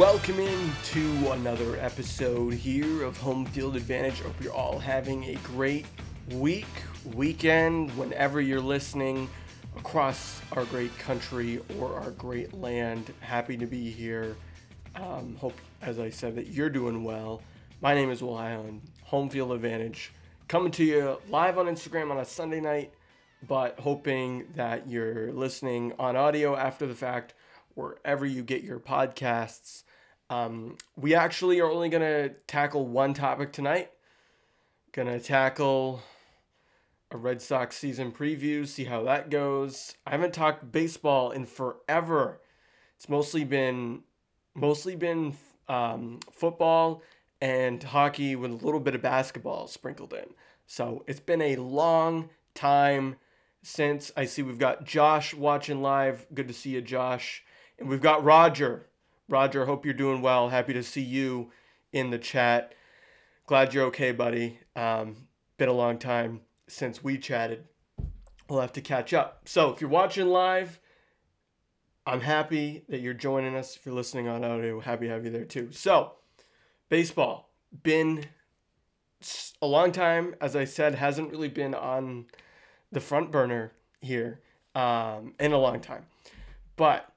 Welcome in to another episode here of Home Field Advantage. Hope you're all having a great week, weekend, whenever you're listening across our great country or our great land. Happy to be here. Um, hope, as I said, that you're doing well. My name is Will Highland, Home Field Advantage, coming to you live on Instagram on a Sunday night, but hoping that you're listening on audio after the fact wherever you get your podcasts. Um, we actually are only going to tackle one topic tonight. Going to tackle a Red Sox season preview, see how that goes. I haven't talked baseball in forever. It's mostly been mostly been um, football and hockey with a little bit of basketball sprinkled in. So it's been a long time since I see we've got Josh watching live. Good to see you, Josh. And we've got Roger. Roger, hope you're doing well. Happy to see you in the chat. Glad you're okay, buddy. Um, been a long time since we chatted. We'll have to catch up. So if you're watching live, I'm happy that you're joining us. If you're listening on audio, happy to have you there too. So, baseball been a long time, as I said, hasn't really been on the front burner here um, in a long time. But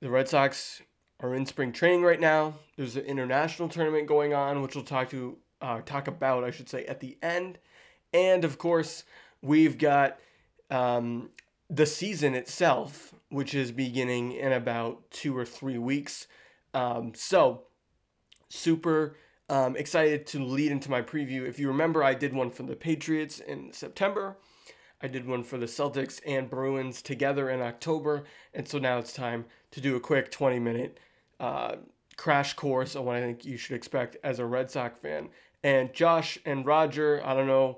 the Red Sox are in spring training right now. There's an international tournament going on, which we'll talk to uh, talk about, I should say, at the end. And of course, we've got um, the season itself, which is beginning in about two or three weeks. Um, so, super um, excited to lead into my preview. If you remember, I did one for the Patriots in September. I did one for the Celtics and Bruins together in October. And so now it's time to do a quick 20 minute uh, crash course on what I think you should expect as a Red Sox fan. And Josh and Roger, I don't know,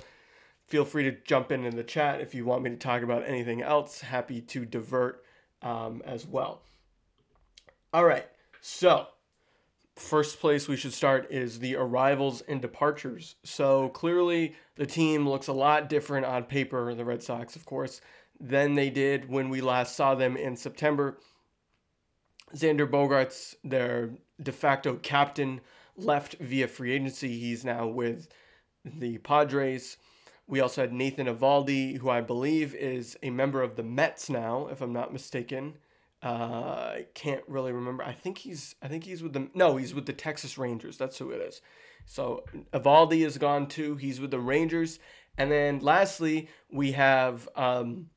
feel free to jump in in the chat if you want me to talk about anything else. Happy to divert um, as well. All right, so first place we should start is the arrivals and departures. So clearly, the team looks a lot different on paper, the Red Sox, of course, than they did when we last saw them in September. Xander Bogaerts their de facto captain, left via free agency. He's now with the Padres. We also had Nathan Eovaldi, who I believe is a member of the Mets now, if I'm not mistaken. Uh, I can't really remember. I think he's I think he's with the no, he's with the Texas Rangers. That's who it is. So Eovaldi is gone too. He's with the Rangers. And then lastly, we have um,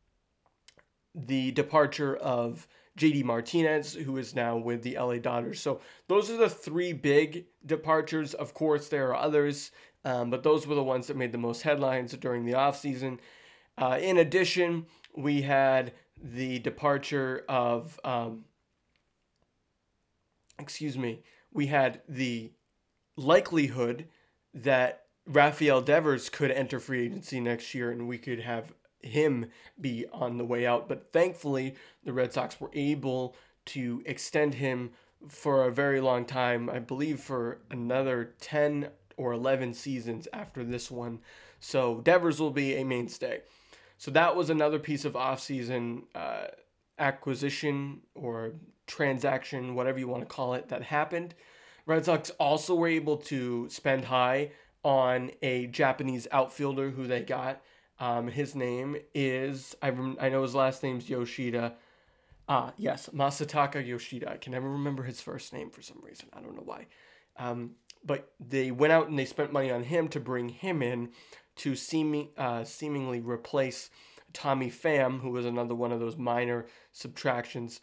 the departure of JD Martinez, who is now with the LA Dodgers. So those are the three big departures. Of course, there are others, um, but those were the ones that made the most headlines during the offseason. Uh, in addition, we had the departure of, um, excuse me, we had the likelihood that Rafael Devers could enter free agency next year and we could have him be on the way out. But thankfully, the Red Sox were able to extend him for a very long time, I believe for another 10 or 11 seasons after this one. So Devers will be a mainstay. So that was another piece of offseason uh, acquisition or transaction, whatever you want to call it, that happened. Red Sox also were able to spend high on a Japanese outfielder who they got. Um, his name is, I, rem- I know his last name's Yoshida. Ah, yes, Masataka Yoshida. I can never remember his first name for some reason. I don't know why. Um, but they went out and they spent money on him to bring him in to seeming, uh, seemingly replace Tommy Pham, who was another one of those minor subtractions.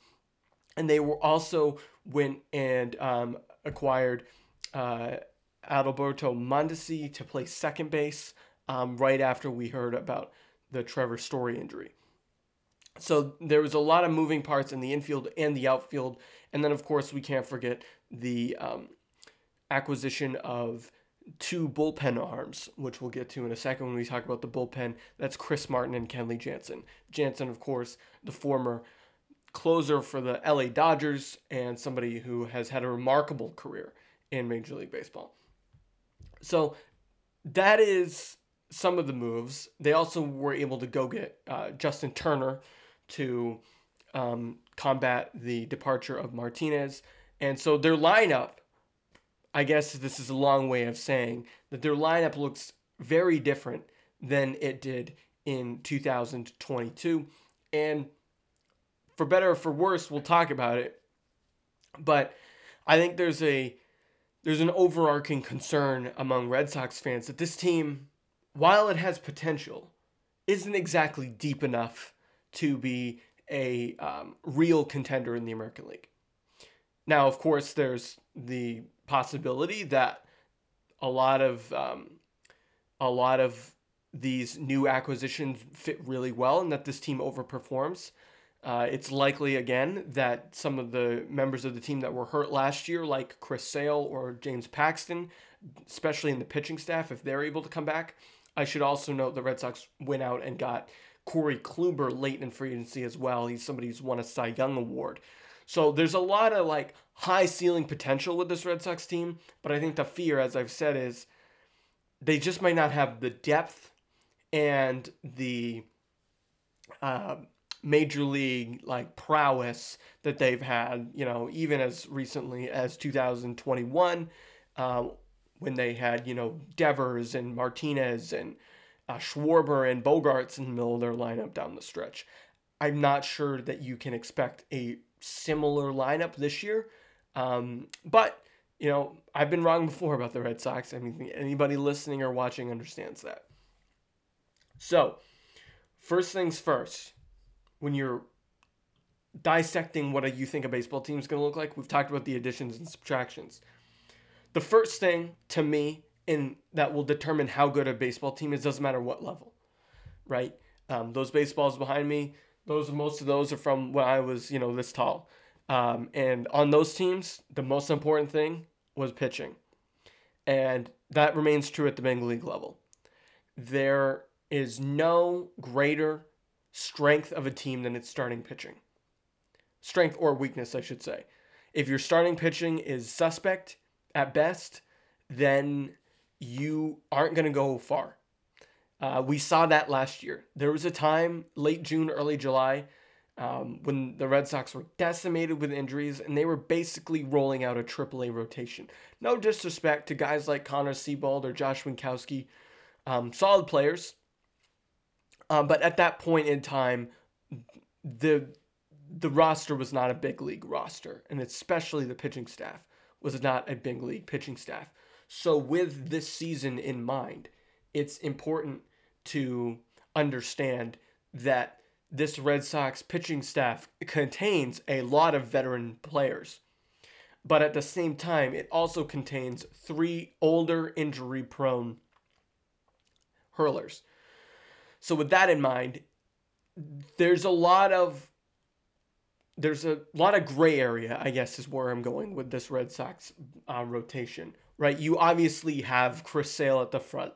And they were also went and um, acquired uh, Adalberto Mondesi to play second base um, right after we heard about the Trevor Story injury. So there was a lot of moving parts in the infield and the outfield. And then, of course, we can't forget the um, acquisition of two bullpen arms, which we'll get to in a second when we talk about the bullpen. That's Chris Martin and Kenley Jansen. Jansen, of course, the former closer for the LA Dodgers and somebody who has had a remarkable career in Major League Baseball. So that is some of the moves. They also were able to go get uh, Justin Turner to um, combat the departure of Martinez And so their lineup, I guess this is a long way of saying that their lineup looks very different than it did in 2022. And for better or for worse, we'll talk about it. But I think there's a there's an overarching concern among Red Sox fans that this team, while it has potential, isn't exactly deep enough to be a um, real contender in the American League. Now, of course, there's the possibility that a lot of um, a lot of these new acquisitions fit really well and that this team overperforms. Uh, it's likely again that some of the members of the team that were hurt last year, like Chris Sale or James Paxton, especially in the pitching staff, if they're able to come back. I should also note the Red Sox went out and got Corey Kluber late in free agency as well. He's somebody who's won a Cy Young award. So there's a lot of like high ceiling potential with this Red Sox team, but I think the fear, as I've said, is they just might not have the depth and the uh, major league like prowess that they've had. You know, even as recently as 2021, uh, when they had you know Devers and Martinez and uh, Schwarber and Bogaerts in the middle of their lineup down the stretch. I'm not sure that you can expect a similar lineup this year. Um, but, you know, I've been wrong before about the Red Sox. I mean, anybody listening or watching understands that. So, first things first, when you're dissecting what you think a baseball team is going to look like, we've talked about the additions and subtractions. The first thing to me in that will determine how good a baseball team is, doesn't matter what level, right? Um, those baseballs behind me, those most of those are from when I was, you know, this tall. Um, and on those teams, the most important thing was pitching. And that remains true at the big league level. There is no greater strength of a team than its starting pitching. Strength or weakness, I should say. If your starting pitching is suspect at best, then you aren't going to go far. Uh, we saw that last year. There was a time, late June, early July, um, when the Red Sox were decimated with injuries and they were basically rolling out a AAA rotation. No disrespect to guys like Connor Seabold or Josh Winckowski, um, solid players. Um, but at that point in time, the the roster was not a big league roster, and especially the pitching staff was not a big league pitching staff. So, with this season in mind, it's important to understand that this Red Sox pitching staff contains a lot of veteran players. But at the same time, it also contains three older, injury prone hurlers. So, with that in mind, there's a lot of there's a lot of gray area, I guess, is where I'm going with this Red Sox uh, rotation right? You obviously have Chris Sale at the front.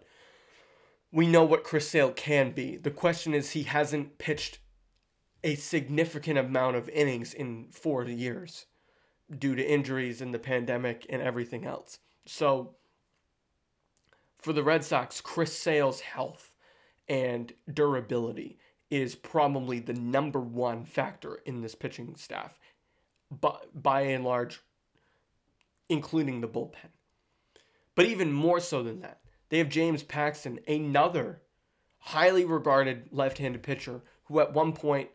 We know what Chris Sale can be. The question is, he hasn't pitched a significant amount of innings in four years due to injuries and the pandemic and everything else. So, for the Red Sox, Chris Sale's health and durability is probably the number one factor in this pitching staff, but by and large, including the bullpen. But even more so than that, they have James Paxton, another highly regarded left handed pitcher who at one point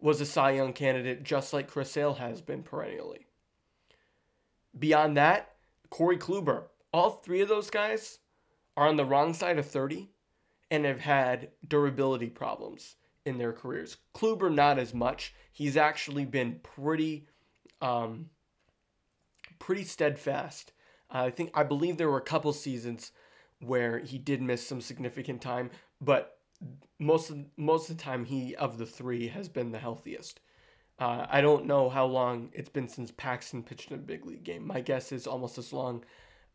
was a Cy Young candidate, just like Chris Sale has been perennially. Beyond that, Corey Kluber. All three of those guys are on the wrong side of 30 and have had durability problems in their careers. Kluber, not as much. He's actually been pretty, um, pretty steadfast I think I believe there were a couple seasons where he did miss some significant time, but most of, most of the time he of the three has been the healthiest. Uh, I don't know how long it's been since Paxton pitched in a big league game. My guess is almost as long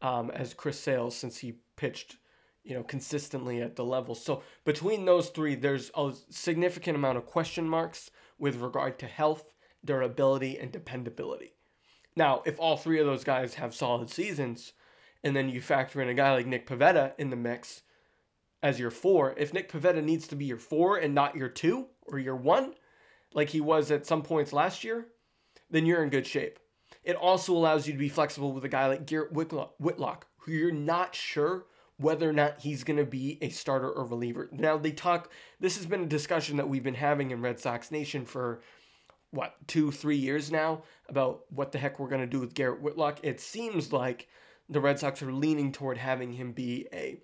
um, as Chris Sales since he pitched, you know, consistently at the level. So between those three, there's a significant amount of question marks with regard to health, durability, and dependability. Now, if all three of those guys have solid seasons, and then you factor in a guy like Nick Pivetta in the mix as your four, if Nick Pivetta needs to be your four and not your two or your one, like he was at some points last year, then you're in good shape. it also allows you to be flexible with a guy like Garrett Whitlock, Whitlock who you're not sure whether or not he's going to be a starter or reliever. Now, they talk, this has been a discussion that we've been having in Red Sox Nation for what, two, three years now about what the heck we're going to do with Garrett Whitlock. It seems like the Red Sox are leaning toward having him be a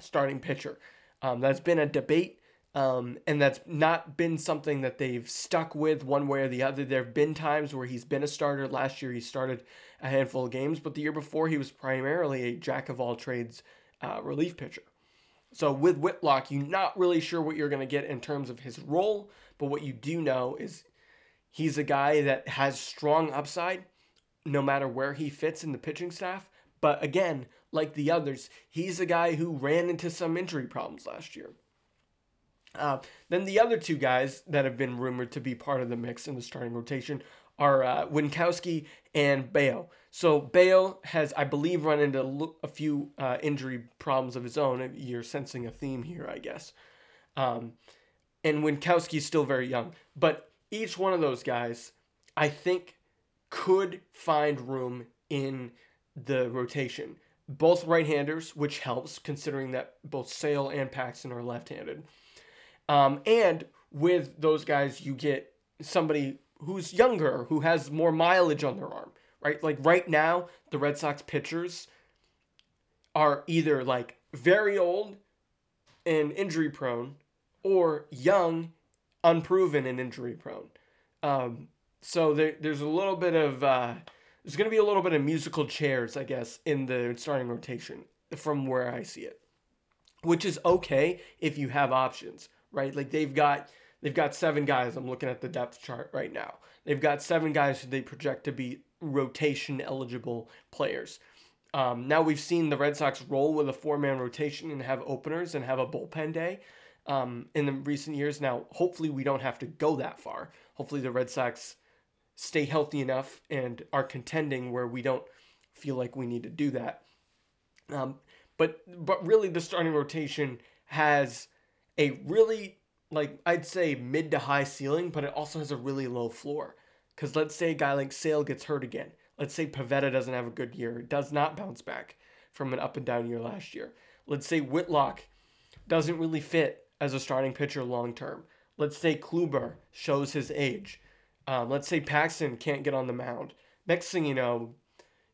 starting pitcher. Um, that's been a debate. Um, and that's not been something that they've stuck with one way or the other. There have been times where he's been a starter. Last year, he started a handful of games, but the year before, he was primarily a jack of all trades uh, relief pitcher. So with Whitlock, you're not really sure what you're going to get in terms of his role, but what you do know is he's a guy that has strong upside no matter where he fits in the pitching staff. But again, like the others, he's a guy who ran into some injury problems last year. Uh, then the other two guys that have been rumored to be part of the mix in the starting rotation are uh, Winckowski and Bello. So Bello has, I believe, run into a few uh, injury problems of his own. You're sensing a theme here, I guess. Um, and Winckowski's still very young, but each one of those guys, I think, could find room in the rotation. Both right-handers, which helps considering that both Sale and Paxton are left-handed. Um, and with those guys, you get somebody who's younger, who has more mileage on their arm, right? Like right now, the Red Sox pitchers are either like very old and injury prone or young, unproven and injury prone. Um, so there, there's a little bit of uh, there's going to be a little bit of musical chairs, I guess, in the starting rotation from where I see it, which is okay if you have options right? Like they've got they've got seven guys. I'm looking at the depth chart right now. They've got seven guys who they project to be rotation eligible players. Um, now we've seen the Red Sox roll with a four man rotation and have openers and have a bullpen day um, in the recent years. Now, hopefully, we don't have to go that far. Hopefully, the Red Sox stay healthy enough and are contending where we don't feel like we need to do that. Um, but but really, the starting rotation has a really like I'd say mid to high ceiling, but it also has a really low floor. Because let's say a guy like Sale gets hurt again. Let's say Pivetta doesn't have a good year, does not bounce back from an up and down year last year. Let's say Whitlock doesn't really fit as a starting pitcher long term. Let's say Kluber shows his age. Um, let's say Paxton can't get on the mound. Next thing you know,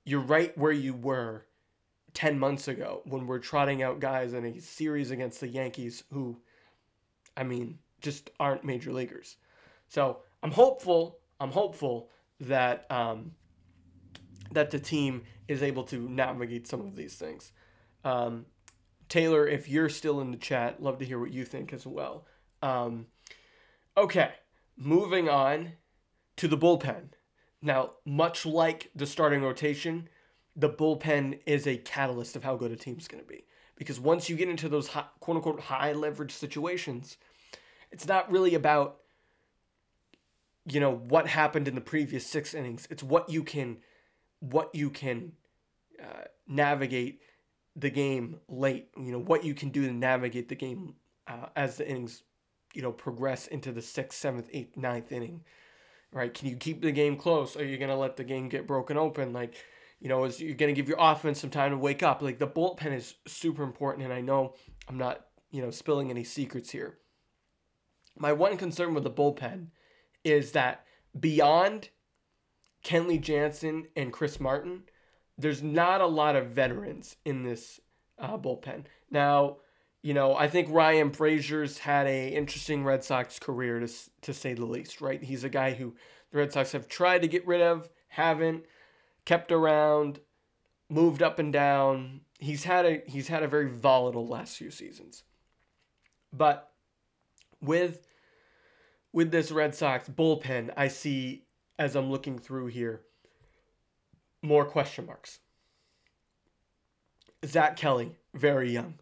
you're right where you were 10 months ago when we're trotting out guys in a series against the Yankees who I mean, just aren't major leaguers. So I'm hopeful. I'm hopeful that um, that the team is able to navigate some of these things. Um, Taylor, if you're still in the chat, love to hear what you think as well. Um, okay, moving on to the bullpen. Now, much like the starting rotation, the bullpen is a catalyst of how good a team's going to be. Because once you get into those high, quote unquote high leverage situations, it's not really about you know what happened in the previous six innings. It's what you can what you can uh, navigate the game late. You know what you can do to navigate the game uh, as the innings you know progress into the sixth, seventh, eighth, ninth inning. Right? Can you keep the game close? Or are you gonna let the game get broken open? Like you know, is you're going to give your offense some time to wake up. Like the bullpen is super important, and I know I'm not, you know, spilling any secrets here. My one concern with the bullpen is that beyond Kenley Jansen and Chris Martin, there's not a lot of veterans in this uh, bullpen. Now, you know, I think Ryan Brasier's had a interesting Red Sox career to to say the least. Right, he's a guy who the Red Sox have tried to get rid of, haven't kept around, moved up and down. He's had a he's had a very volatile last few seasons. But with with this Red Sox bullpen, I see as I'm looking through here more question marks. Zack Kelly, very young.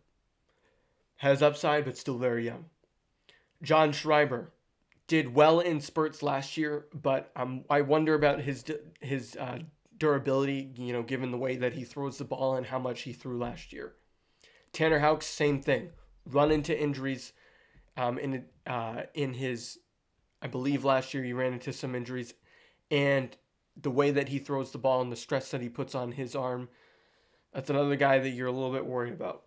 Has upside, but still very young. John Schreiber did well in spurts last year, but um, I wonder about his his uh, durability, you know, given the way that he throws the ball and how much he threw last year. Tanner Houck, same thing. Run into injuries. Um, in uh, in his, I believe last year he ran into some injuries, and the way that he throws the ball and the stress that he puts on his arm, that's another guy that you're a little bit worried about.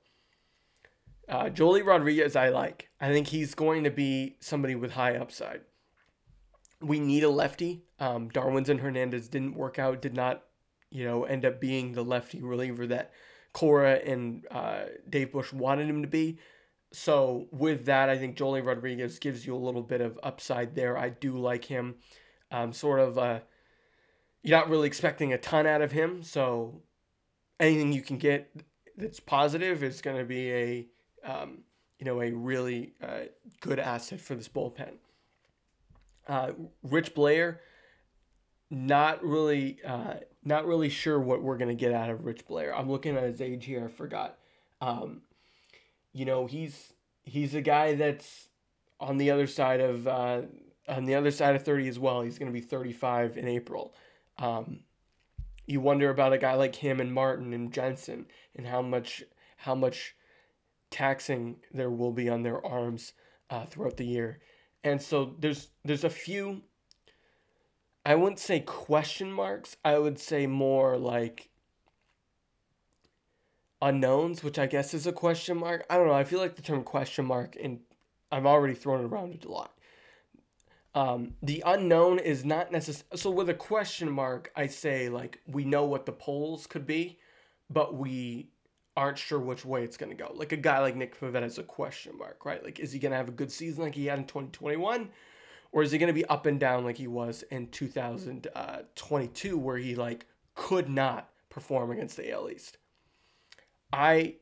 Uh, Joely Rodriguez, I like. I think he's going to be somebody with high upside. We need a lefty. Um, and Hernandez didn't work out, did not, you know, end up being the lefty reliever that Cora and uh, Dave Bush wanted him to be. So with that, I think Joely Rodriguez gives you a little bit of upside there. I do like him. Um, sort of, uh, you're not really expecting a ton out of him. So anything you can get that's positive is going to be a um, you know, a really uh, good asset for this bullpen. Uh, Rich Blair, not really, uh, not really sure what we're gonna get out of Rich Blair. I'm looking at his age here. I forgot. Um, you know, he's he's a guy that's on the other side of uh, on the other side of 30 as well. He's gonna be 35 in April. Um, you wonder about a guy like him and Martin and Jensen and how much how much taxing there will be on their arms uh, throughout the year. And so there's there's a few I wouldn't say question marks. I would say more like unknowns, which I guess is a question mark. I don't know. I feel like the term question mark and I've already thrown it around a lot. Um, the unknown is not necessary. So with a question mark, I say like we know what the polls could be, but we aren't sure which way it's going to go. Like a guy like Nick Pivetta is a question mark, right? Like, is he going to have a good season like he had in 2021? Or is he going to be up and down like he was in 2022, where he like could not perform against the AL East? I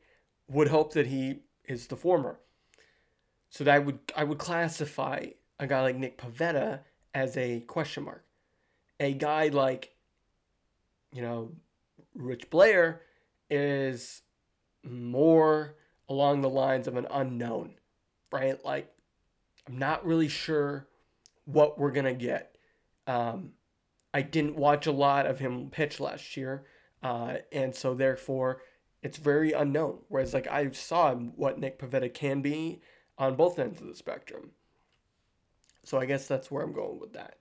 would hope that he is the former. So that I would I would classify a guy like Nick Pivetta as a question mark. A guy like, you know, Rich Blair is more along the lines of an unknown, right? Like, I'm not really sure what we're to get. Um, I didn't watch a lot of him pitch last year, uh, and so therefore it's very unknown. Whereas, like, I saw what Nick Pivetta can be on both ends of the spectrum. So I guess that's where I'm going with that.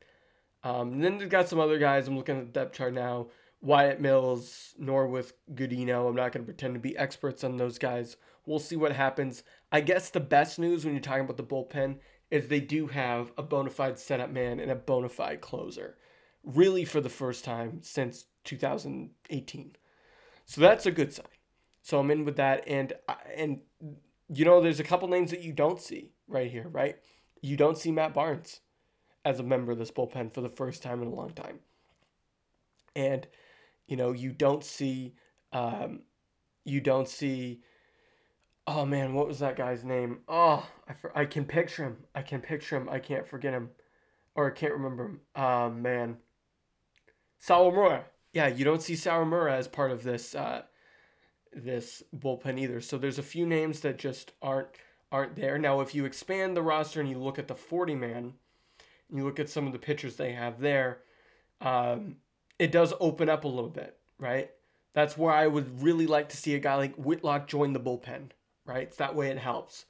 Um, and then we've got some other guys. I'm looking at the depth chart now. Wyatt Mills, Norwith Gudiño. I'm not going to pretend to be experts on those guys. We'll see what happens. I guess the best news when you're talking about the bullpen is they do have a bona fide setup man and a bona fide closer, really for the first time since 2018. So that's a good sign. So I'm in with that, and and you know, there's a couple names that you don't see right here, right? You don't see Matt Barnes as a member of this bullpen for the first time in a long time, and you know, you don't see, um, you don't see. Oh man, what was that guy's name? Oh, I, I can picture him. I can picture him. I can't forget him, or I can't remember him. Oh man, Sawamura. Yeah, you don't see Sawamura as part of this uh, this bullpen either. So there's a few names that just aren't aren't there. Now, if you expand the roster and you look at the 40 man, you look at some of the pitchers they have there, um, it does open up a little bit, right? That's where I would really like to see a guy like Whitlock join the bullpen, right? That way it helps.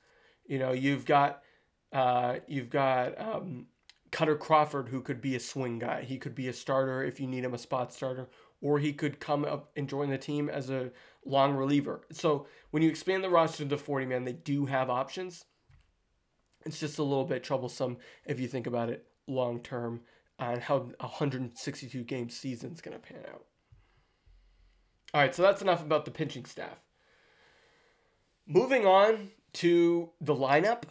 You know, you've got uh, you've got um, Kutter Crawford who could be a swing guy. He could be a starter if you need him a spot starter, or he could come up and join the team as a long reliever. So when you expand the roster to the 40 man, they do have options. It's just a little bit troublesome if you think about it long term on how a 162 game season is going to pan out. All right, so that's enough about the pitching staff. Moving on to the lineup.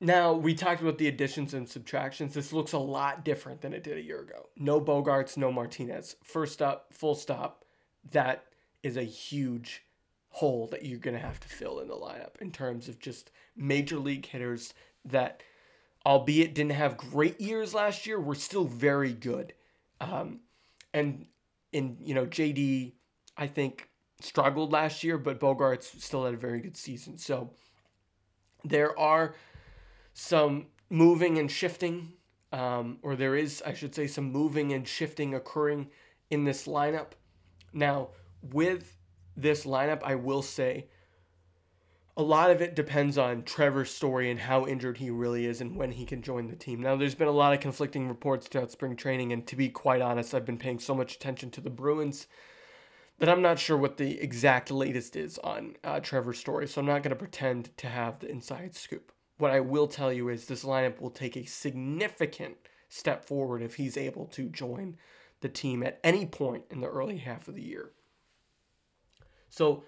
Now, we talked about the additions and subtractions. This looks a lot different than it did a year ago. No Bogaerts, no Martinez. First up, full stop. That is a huge hole that you're going to have to fill in the lineup in terms of just major league hitters that albeit didn't have great years last year, were still very good. Um, and in you know JD, I think struggled last year, but Bogaerts still had a very good season. So there are some moving and shifting, um, or there is, I should say, some moving and shifting occurring in this lineup. Now, with this lineup, I will say a lot of it depends on Trevor Story and how injured he really is and when he can join the team. Now, there's been a lot of conflicting reports throughout spring training, and to be quite honest, I've been paying so much attention to the Bruins that I'm not sure what the exact latest is on uh, Trevor Story, so I'm not going to pretend to have the inside scoop. What I will tell you is this lineup will take a significant step forward if he's able to join the team at any point in the early half of the year. So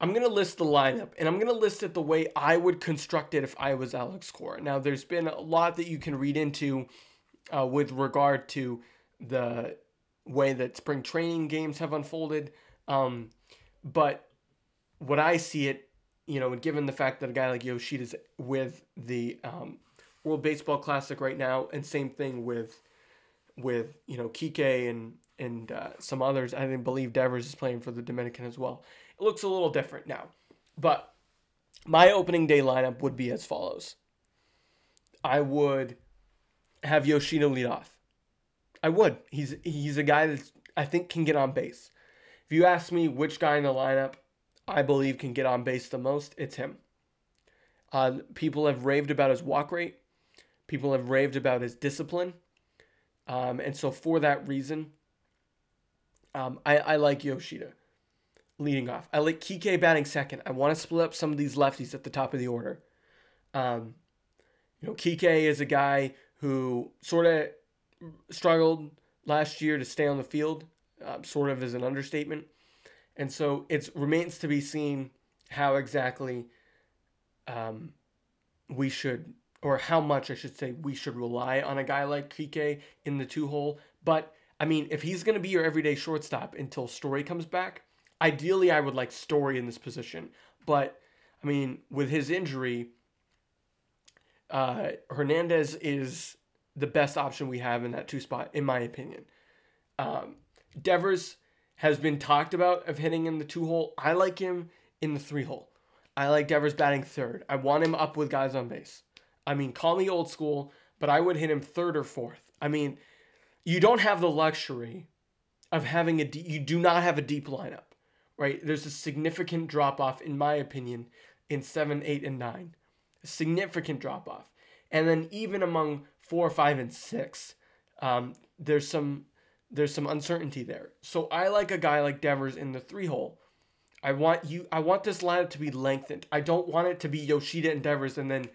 I'm going to list the lineup and I'm going to list it the way I would construct it if I was Alex Cora. Now, there's been a lot that you can read into uh, with regard to the way that spring training games have unfolded. Um, but what I see it, you know, given the fact that a guy like Yoshida's with the um, World Baseball Classic right now, and same thing with with you know Kike and and uh, some others. I believe Devers is playing for the Dominican as well. It looks a little different now, but my opening day lineup would be as follows. I would have Yoshida lead off. I would. He's he's a guy that I think can get on base. If you ask me which guy in the lineup I believe can get on base the most, it's him. Uh, people have raved about his walk rate. People have raved about his discipline. Um, and so for that reason, um, I, I like Yoshida leading off. I like Kike batting second. I want to split up some of these lefties at the top of the order. Um, you know, Kike is a guy who sort of struggled last year to stay on the field, uh, sort of as an understatement. And so it remains to be seen how exactly um, we should, or how much I should say, we should rely on a guy like Kike in the two hole. But I mean, if he's going to be your everyday shortstop until Story comes back, ideally I would like Story in this position. But I mean, with his injury, uh, Hernandez is the best option we have in that two spot, in my opinion. Um, Devers has been talked about of hitting in the two hole. I like him in the three hole. I like Devers batting third. I want him up with guys on base. I mean, call me old school, but I would hit him third or fourth. I mean, you don't have the luxury of having a deep, you do not have a deep lineup, right? There's a significant drop off, in my opinion, in seven, eight, and nine. A significant drop off. And then even among four, five, and six, um, there's some there's some uncertainty there. So I like a guy like Devers in the three hole. I want you. I want this lineup to be lengthened. I don't want it to be Yoshida and Devers and then,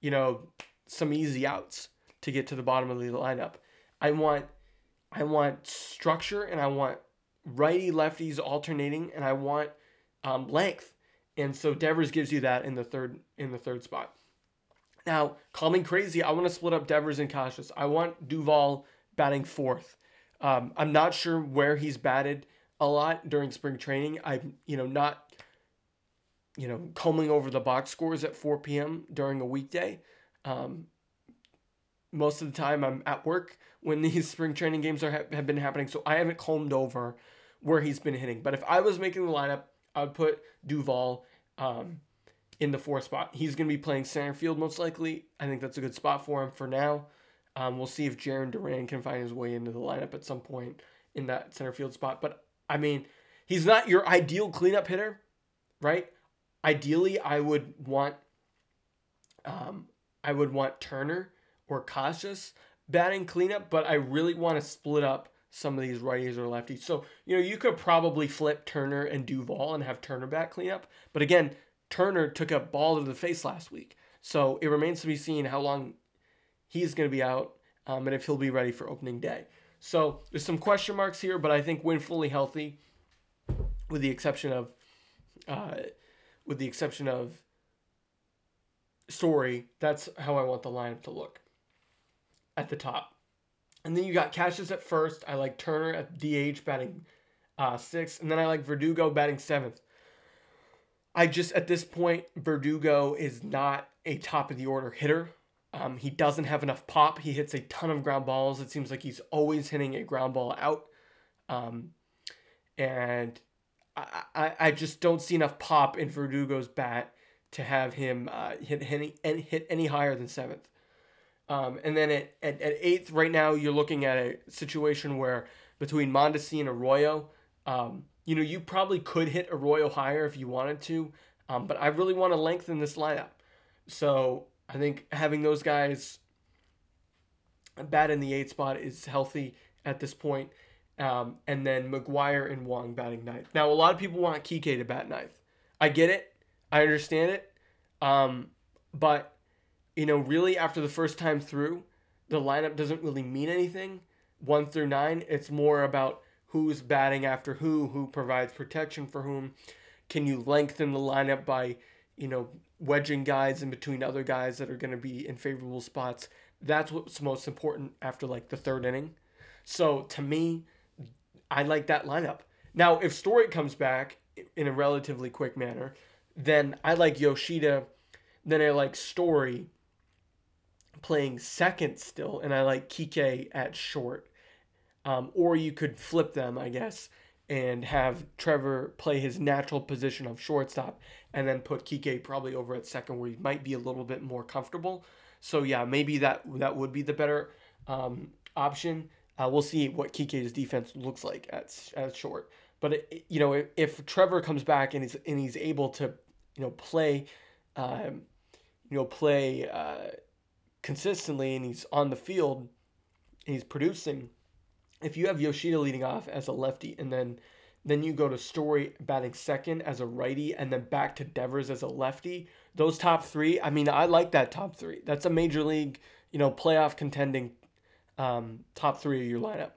you know, some easy outs to get to the bottom of the lineup. I want, I want structure and I want righty lefties alternating and I want um, length. And so Devers gives you that in the third in the third spot. Now, call me crazy. I want to split up Devers and Casas. I want Duvall batting fourth. Um, I'm not sure where he's batted a lot during spring training. I'm, you know, not, you know, combing over the box scores at 4 p.m. during a weekday. Um, most of the time, I'm at work when these spring training games are have been happening, so I haven't combed over where he's been hitting. But if I was making the lineup, I would put Duvall, Um, in the fourth spot. He's going to be playing center field most likely. I think that's a good spot for him for now. Um, we'll see if Jarren Duran can find his way into the lineup at some point in that center field spot. But I mean, he's not your ideal cleanup hitter, right? Ideally, I would want, um, I would want Turner or Casas batting cleanup, but I really want to split up some of these righties or lefties. So you know, you could probably flip Turner and Duvall and have Turner back cleanup. But again, Turner took a ball to the face last week. So it remains to be seen how long he's going to be out um, and if he'll be ready for opening day. So there's some question marks here, but I think when fully healthy, with the exception of, uh, with the exception of Story, that's how I want the lineup to look at the top. And then you got Casas at first. I like Turner at DH batting uh, sixth, and then I like Verdugo batting seventh. I just at this point, Verdugo is not a top of the order hitter. Um, he doesn't have enough pop. He hits a ton of ground balls. It seems like he's always hitting a ground ball out. Um, and I, I, I, just don't see enough pop in Verdugo's bat to have him uh, hit, any, hit any higher than seventh. Um, and then at, at, at, eighth, right now, you're looking at a situation where between Mondesi and Arroyo, um, you know, you probably could hit Arroyo higher if you wanted to. Um, but I really want to lengthen this lineup. So I think having those guys bat in the eight spot is healthy at this point. Um, and then McGuire and Wong batting ninth. Now, a lot of people want Kike to bat ninth. I get it. I understand it. Um, but, you know, really after the first time through, the lineup doesn't really mean anything. One through nine, it's more about who's batting after who, who provides protection for whom. Can you lengthen the lineup by, you know, wedging guys in between other guys that are going to be in favorable spots? That's what's most important after like the third inning. So to me, I like that lineup. Now, if Story comes back in a relatively quick manner, then I like Yoshida. Then I like Story playing second still, and I like Kike at short. Um, or you could flip them, I guess, and have Trevor play his natural position of shortstop, and then put Kike probably over at second, where he might be a little bit more comfortable. So yeah, maybe that that would be the better um, option. Uh, we'll see what Kike's defense looks like at at short. But it, you know, if, if, Trevor comes back and he's and he's able to, you know, play, um, you know, play uh, consistently and he's on the field, and he's producing. If you have Yoshida leading off as a lefty and then then you go to Story batting second as a righty and then back to Devers as a lefty, those top three, I mean, I like that top three. That's a major league, you know, playoff contending um, top three of your lineup.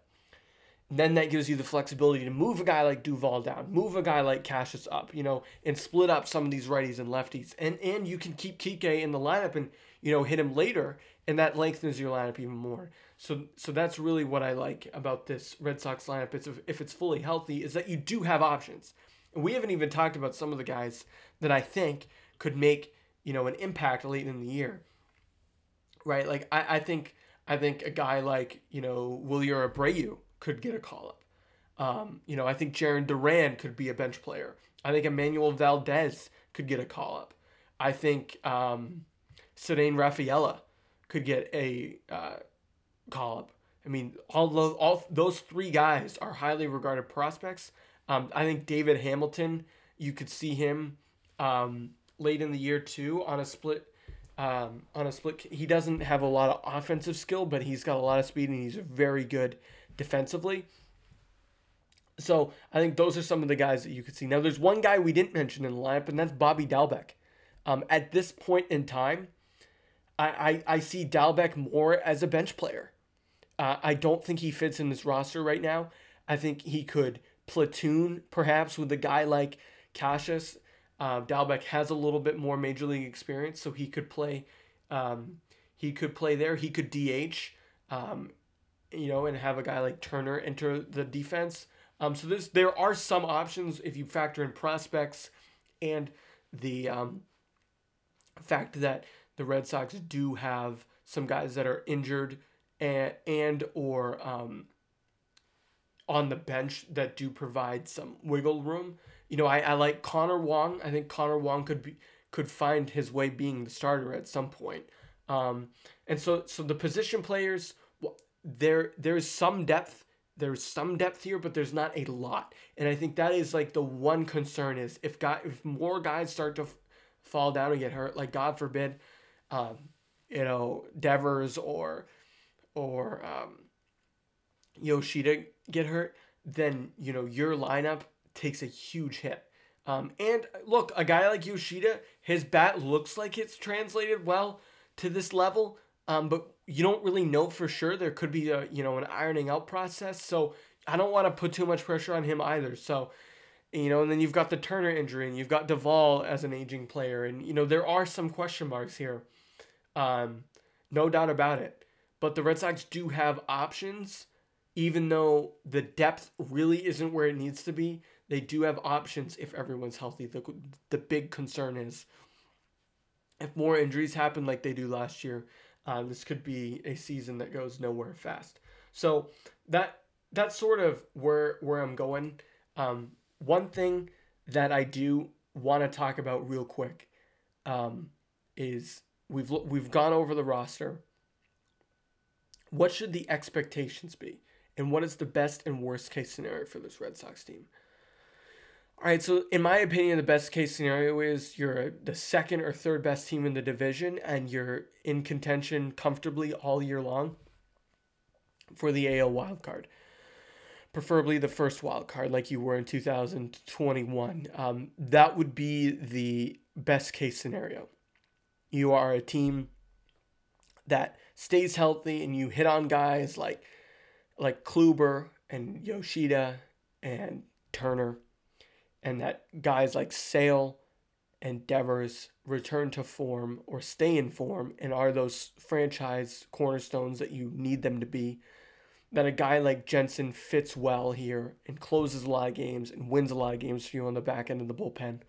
Then that gives you the flexibility to move a guy like Duvall down, move a guy like Casas up, you know, and split up some of these righties and lefties. And and you can keep Kike in the lineup and you know hit him later, and that lengthens your lineup even more. So so that's really what I like about this Red Sox lineup. It's if it's fully healthy, is that you do have options. And we haven't even talked about some of the guys that I think could make you know an impact late in the year. Right, like I, I think I think a guy like, you know, Wilyer Abreu could get a call up. Um, you know, I think Jarren Duran could be a bench player. I think Emmanuel Valdez could get a call up. I think um, Ceddanne Rafaela could get a uh, call up. I mean, all those, all those three guys are highly regarded prospects. Um, I think David Hamilton, you could see him um, late in the year too on a split um, on a split. He doesn't have a lot of offensive skill, but he's got a lot of speed and he's very good defensively. So I think those are some of the guys that you could see. Now, there's one guy we didn't mention in the lineup, and that's Bobby Dalbec. Um, at this point in time, I, I, I see Dalbec more as a bench player. Uh, I don't think he fits in this roster right now. I think he could platoon perhaps with a guy like Casas. uh, Dalbec has a little bit more major league experience, so he could play. Um, he could play there. He could DH, um, you know, and have a guy like Turner enter the defense. Um, so there's there are some options if you factor in prospects and the um, fact that the Red Sox do have some guys that are injured and and or um, on the bench that do provide some wiggle room you know, I, I like Connor Wong. I think Connor Wong could be could find his way being the starter at some point. Um, and so so the position players, there there's some depth. There's some depth here, but there's not a lot. And I think that is like the one concern is if guy if more guys start to f- fall down and get hurt, like God forbid, um, you know, Devers or or um, Yoshida get hurt, then you know your lineup takes a huge hit. Um, and look, a guy like Yoshida, his bat looks like it's translated well to this level, um, but you don't really know for sure. There could be a you know an ironing out process. So I don't want to put too much pressure on him either. So you know, and then you've got the Turner injury, and you've got Duvall as an aging player, and you know there are some question marks here, um, no doubt about it. But the Red Sox do have options, even though the depth really isn't where it needs to be they do have options if everyone's healthy. The, the big concern is if more injuries happen like they do last year, uh, this could be a season that goes nowhere fast. So that that's sort of where where I'm going. Um, one thing that I do want to talk about real quick um, is we've we've gone over the roster. What should the expectations be, and what is the best and worst case scenario for this Red Sox team? All right, so in my opinion, the best case scenario is you're the second or third best team in the division and you're in contention comfortably all year long for the AL wild card. Preferably the first wild card, like you were in 2021. Um, that would be the best case scenario. You are a team that stays healthy and you hit on guys like like Kluber and Yoshida and Turner and that guys like Sale and Devers return to form or stay in form and are those franchise cornerstones that you need them to be. That a guy like Jansen fits well here and closes a lot of games and wins a lot of games for you on the back end of the bullpen.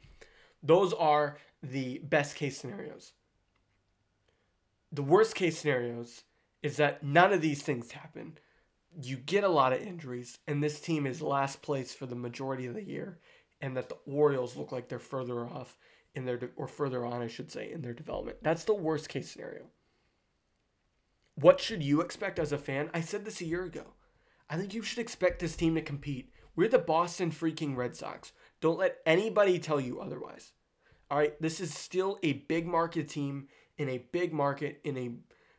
Those are the best case scenarios. The worst case scenarios is that none of these things happen. You get a lot of injuries, and this team is last place for the majority of the year and that the Orioles look like they're further off in their de- or further on, I should say, in their development. That's the worst case scenario. What should you expect as a fan? I said this a year ago. I think you should expect this team to compete. We're the Boston freaking Red Sox. Don't let anybody tell you otherwise. All right, this is still a big market team in a big market in a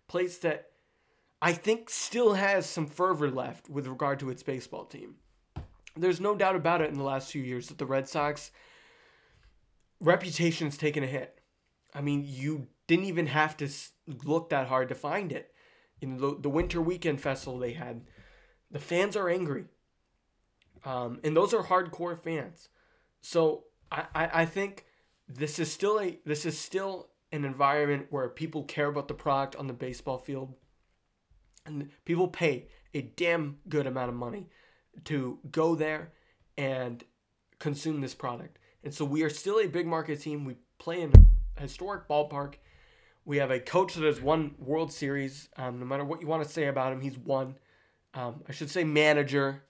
place that I think still has some fervor left with regard to its baseball team there's no doubt about it in the last few years that the Red Sox reputation's taken a hit. I mean, you didn't even have to look that hard to find it. In the, the winter weekend festival they had, the fans are angry. Um, and those are hardcore fans. So I, I, I think this is still a this is still an environment where people care about the product on the baseball field. And people pay a damn good amount of money to go there and consume this product. And so we are still a big market team. We play in a historic ballpark. We have a coach that has won World Series. Um, no matter what you want to say about him, he's won. Um, I should say manager.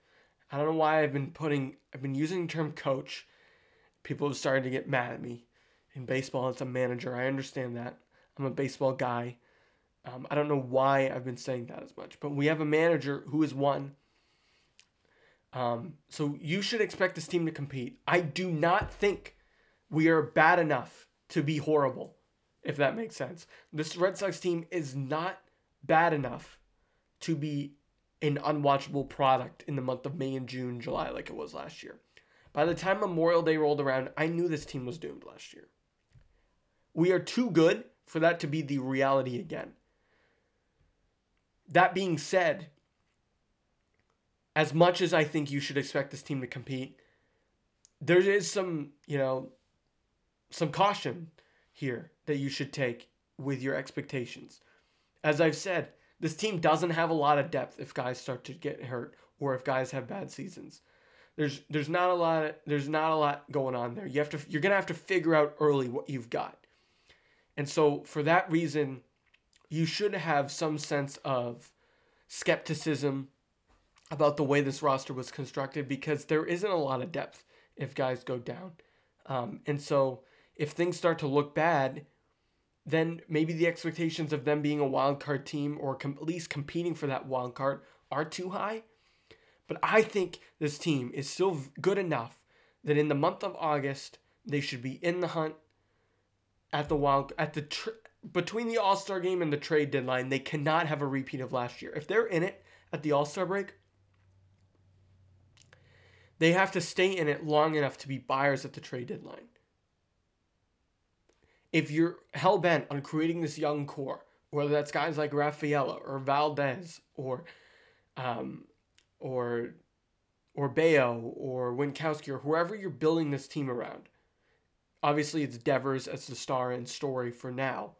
I don't know why I've been putting, I've been using the term coach. People have started to get mad at me. In baseball, it's a manager. I understand that. I'm a baseball guy. Um, I don't know why I've been saying that as much, but we have a manager who has won um, so you should expect this team to compete. I do not think we are bad enough to be horrible, if that makes sense. This Red Sox team is not bad enough to be an unwatchable product in the month of May and June, July, like it was last year. By the time Memorial Day rolled around, I knew this team was doomed last year. We are too good for that to be the reality again. That being said, as much as I think you should expect this team to compete, there is some, you know, some caution here that you should take with your expectations. As I've said, this team doesn't have a lot of depth if guys start to get hurt or if guys have bad seasons. There's there's not a lot there's not a lot going on there. You have to you're going to have to figure out early what you've got. And so for that reason, you should have some sense of skepticism about the way this roster was constructed because there isn't a lot of depth if guys go down. Um, and so if things start to look bad, then maybe the expectations of them being a wild card team or com- at least competing for that wild card are too high. But I think this team is still good enough that in the month of August they should be in the hunt at the wild at the tr- between the All Star game and the trade deadline. They cannot have a repeat of last year. If they're in it at the All Star break, they have to stay in it long enough to be buyers at the trade deadline. If you're hell bent on creating this young core, whether that's guys like Rafaela or Valdez or um, or or Bello or Winckowski or whoever you're building this team around. Obviously, it's Devers as the star and Story for now.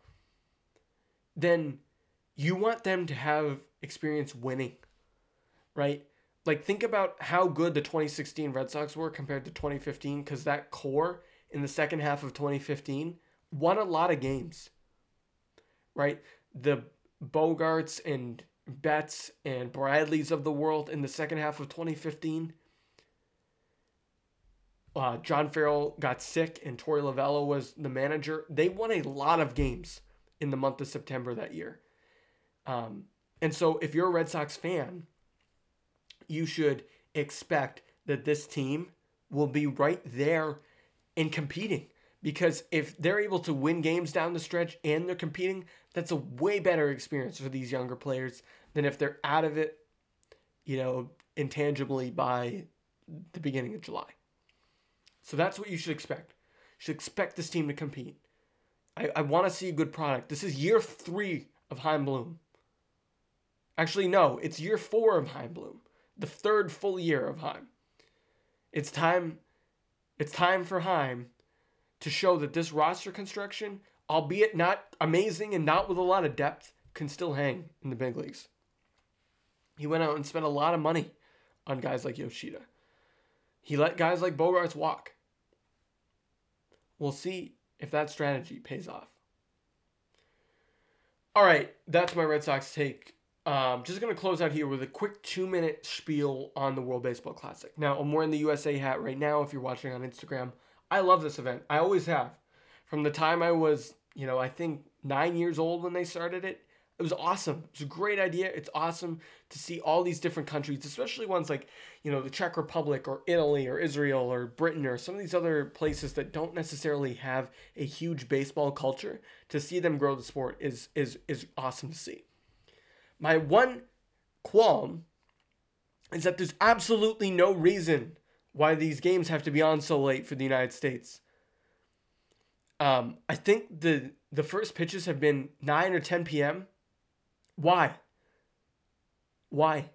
Then you want them to have experience winning, right? like think about how good the 2016 Red Sox were compared to 2015 cuz that core in the second half of 2015 won a lot of games. Right? The Bogaerts and Betts and Bradleys of the world in the second half of 2015. Uh, John Farrell got sick and Torey Lovullo was the manager. They won a lot of games in the month of September that year. Um, and so if you're a Red Sox fan, you should expect that this team will be right there and competing. Because if they're able to win games down the stretch and they're competing, that's a way better experience for these younger players than if they're out of it, you know, intangibly by the beginning of July. So that's what you should expect. You should expect this team to compete. I, I want to see a good product. This is year three of Chaim Bloom. Actually, no, it's year four of Chaim Bloom, the third full year of Chaim. It's time. It's time for Chaim to show that this roster construction, albeit not amazing and not with a lot of depth, can still hang in the big leagues. He went out and spent a lot of money on guys like Yoshida. He let guys like Bogaerts walk. We'll see if that strategy pays off. All right, that's my Red Sox take. Um, just going to close out here with a quick two minute spiel on the World Baseball Classic. Now, I'm wearing the USA hat right now if you're watching on Instagram. I love this event. I always have. From the time I was, you know, I think nine years old when they started it, it was awesome. It's a great idea. It's awesome to see all these different countries, especially ones like, you know, the Czech Republic or Italy or Israel or Britain or some of these other places that don't necessarily have a huge baseball culture. To see them grow the sport is is is awesome to see. My one qualm is that there's absolutely no reason why these games have to be on so late for the United States. Um, I think the the first pitches have been 9 or 10 p.m. Why? Why?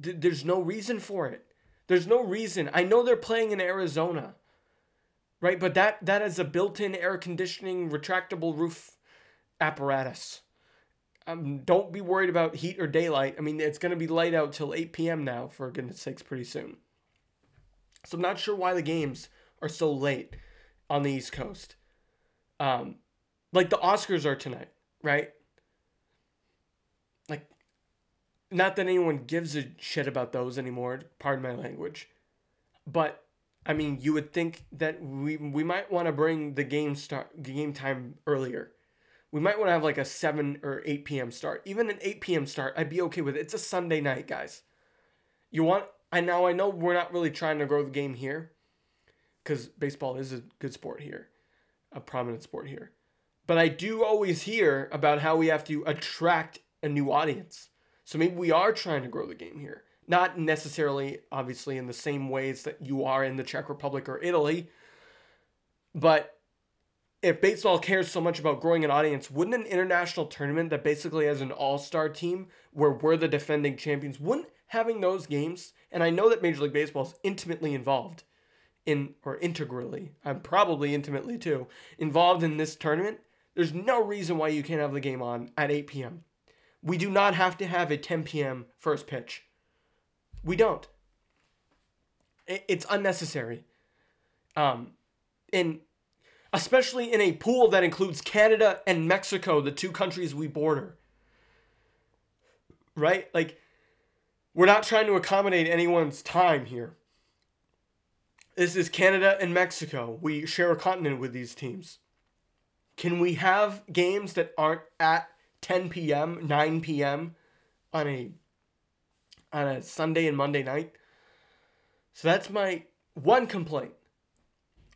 D- there's no reason for it. There's no reason. I know they're playing in Arizona, right? But that that is a built-in air conditioning retractable roof apparatus. Um, don't be worried about heat or daylight. I mean, it's going to be light out till 8 p.m. now, for goodness sakes, pretty soon. So I'm not sure why the games are so late on the East Coast. Um, like the Oscars are tonight, right? Like, not that anyone gives a shit about those anymore. Pardon my language, but I mean, you would think that we we might want to bring the game start game time earlier. We might want to have like a 7 or 8 p.m. start. Even an 8 p.m. start, I'd be okay with it. It's a Sunday night, guys. You want I now I know we're not really trying to grow the game here cuz baseball is a good sport here, a prominent sport here. But I do always hear about how we have to attract a new audience. So maybe we are trying to grow the game here. Not necessarily, obviously, in the same ways that you are in the Czech Republic or Italy. But if baseball cares so much about growing an audience, wouldn't an international tournament that basically has an all star team where we're the defending champions, wouldn't having those games, and I know that Major League Baseball is intimately involved in, or integrally, I'm probably intimately too, involved in this tournament, there's no reason why you can't have the game on at 8 p.m. We do not have to have a 10 p.m. first pitch. We don't. It's unnecessary. Um, and especially in a pool that includes Canada and Mexico, the two countries we border. Right? Like, we're not trying to accommodate anyone's time here. This is Canada and Mexico. We share a continent with these teams. Can we have games that aren't at 10 p.m., 9 p.m. on a on a Sunday and Monday night? So that's my one complaint.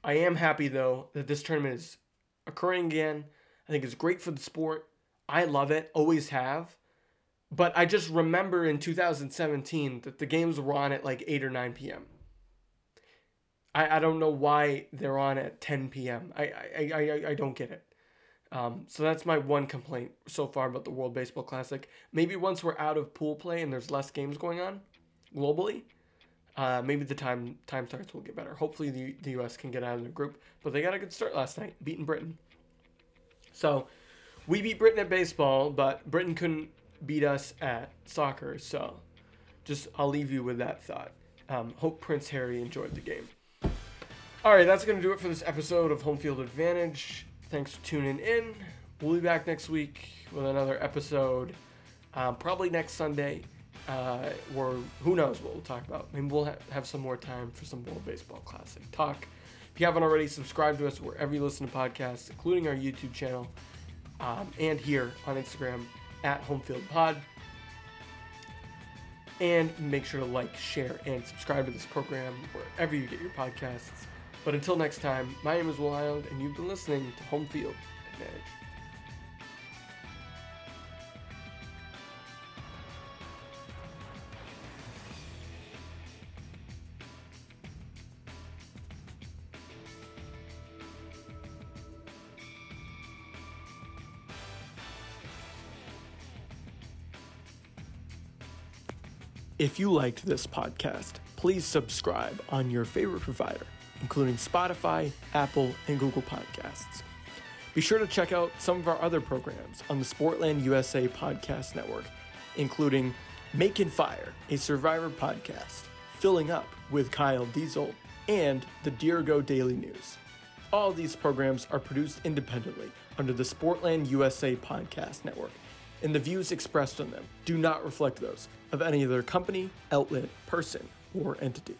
I am happy though that this tournament is occurring again. I think it's great for the sport. I love it, always have. But I just remember in 2017 that the games were on at like 8 or 9 p.m. I, I don't know why they're on at 10 p.m. I, I, I, I don't get it. Um, so that's my one complaint so far about the World Baseball Classic. Maybe once we're out of pool play and there's less games going on globally, uh, maybe the time time starts will get better. Hopefully the, the U.S. can get out of the group, but they got a good start last night, beating Britain. So we beat Britain at baseball, but Britain couldn't beat us at soccer. So just I'll leave you with that thought. Um, hope Prince Harry enjoyed the game. All right, that's going to do it for this episode of Home Field Advantage. Thanks for tuning in. We'll be back next week with another episode, um, probably next Sunday, uh, or who knows what we'll talk about. Maybe we'll ha- have some more time for some World Baseball Classic talk. If you haven't already, subscribe to us wherever you listen to podcasts, including our YouTube channel um, and here on Instagram at Homefield Pod. And make sure to like, share, and subscribe to this program wherever you get your podcasts. But until next time, my name is Will Island, and you've been listening to Home Field Advantage. If you liked this podcast, please subscribe on your favorite provider, including Spotify, Apple, and Google Podcasts. Be sure to check out some of our other programs on the Sportland USA Podcast Network, including Making Fire, a Survivor podcast, Filling Up with Kyle Diesel, and the Dirigo Daily News. All these programs are produced independently under the Sportland USA Podcast Network and the views expressed on them do not reflect those of any other company, outlet, person, or entity.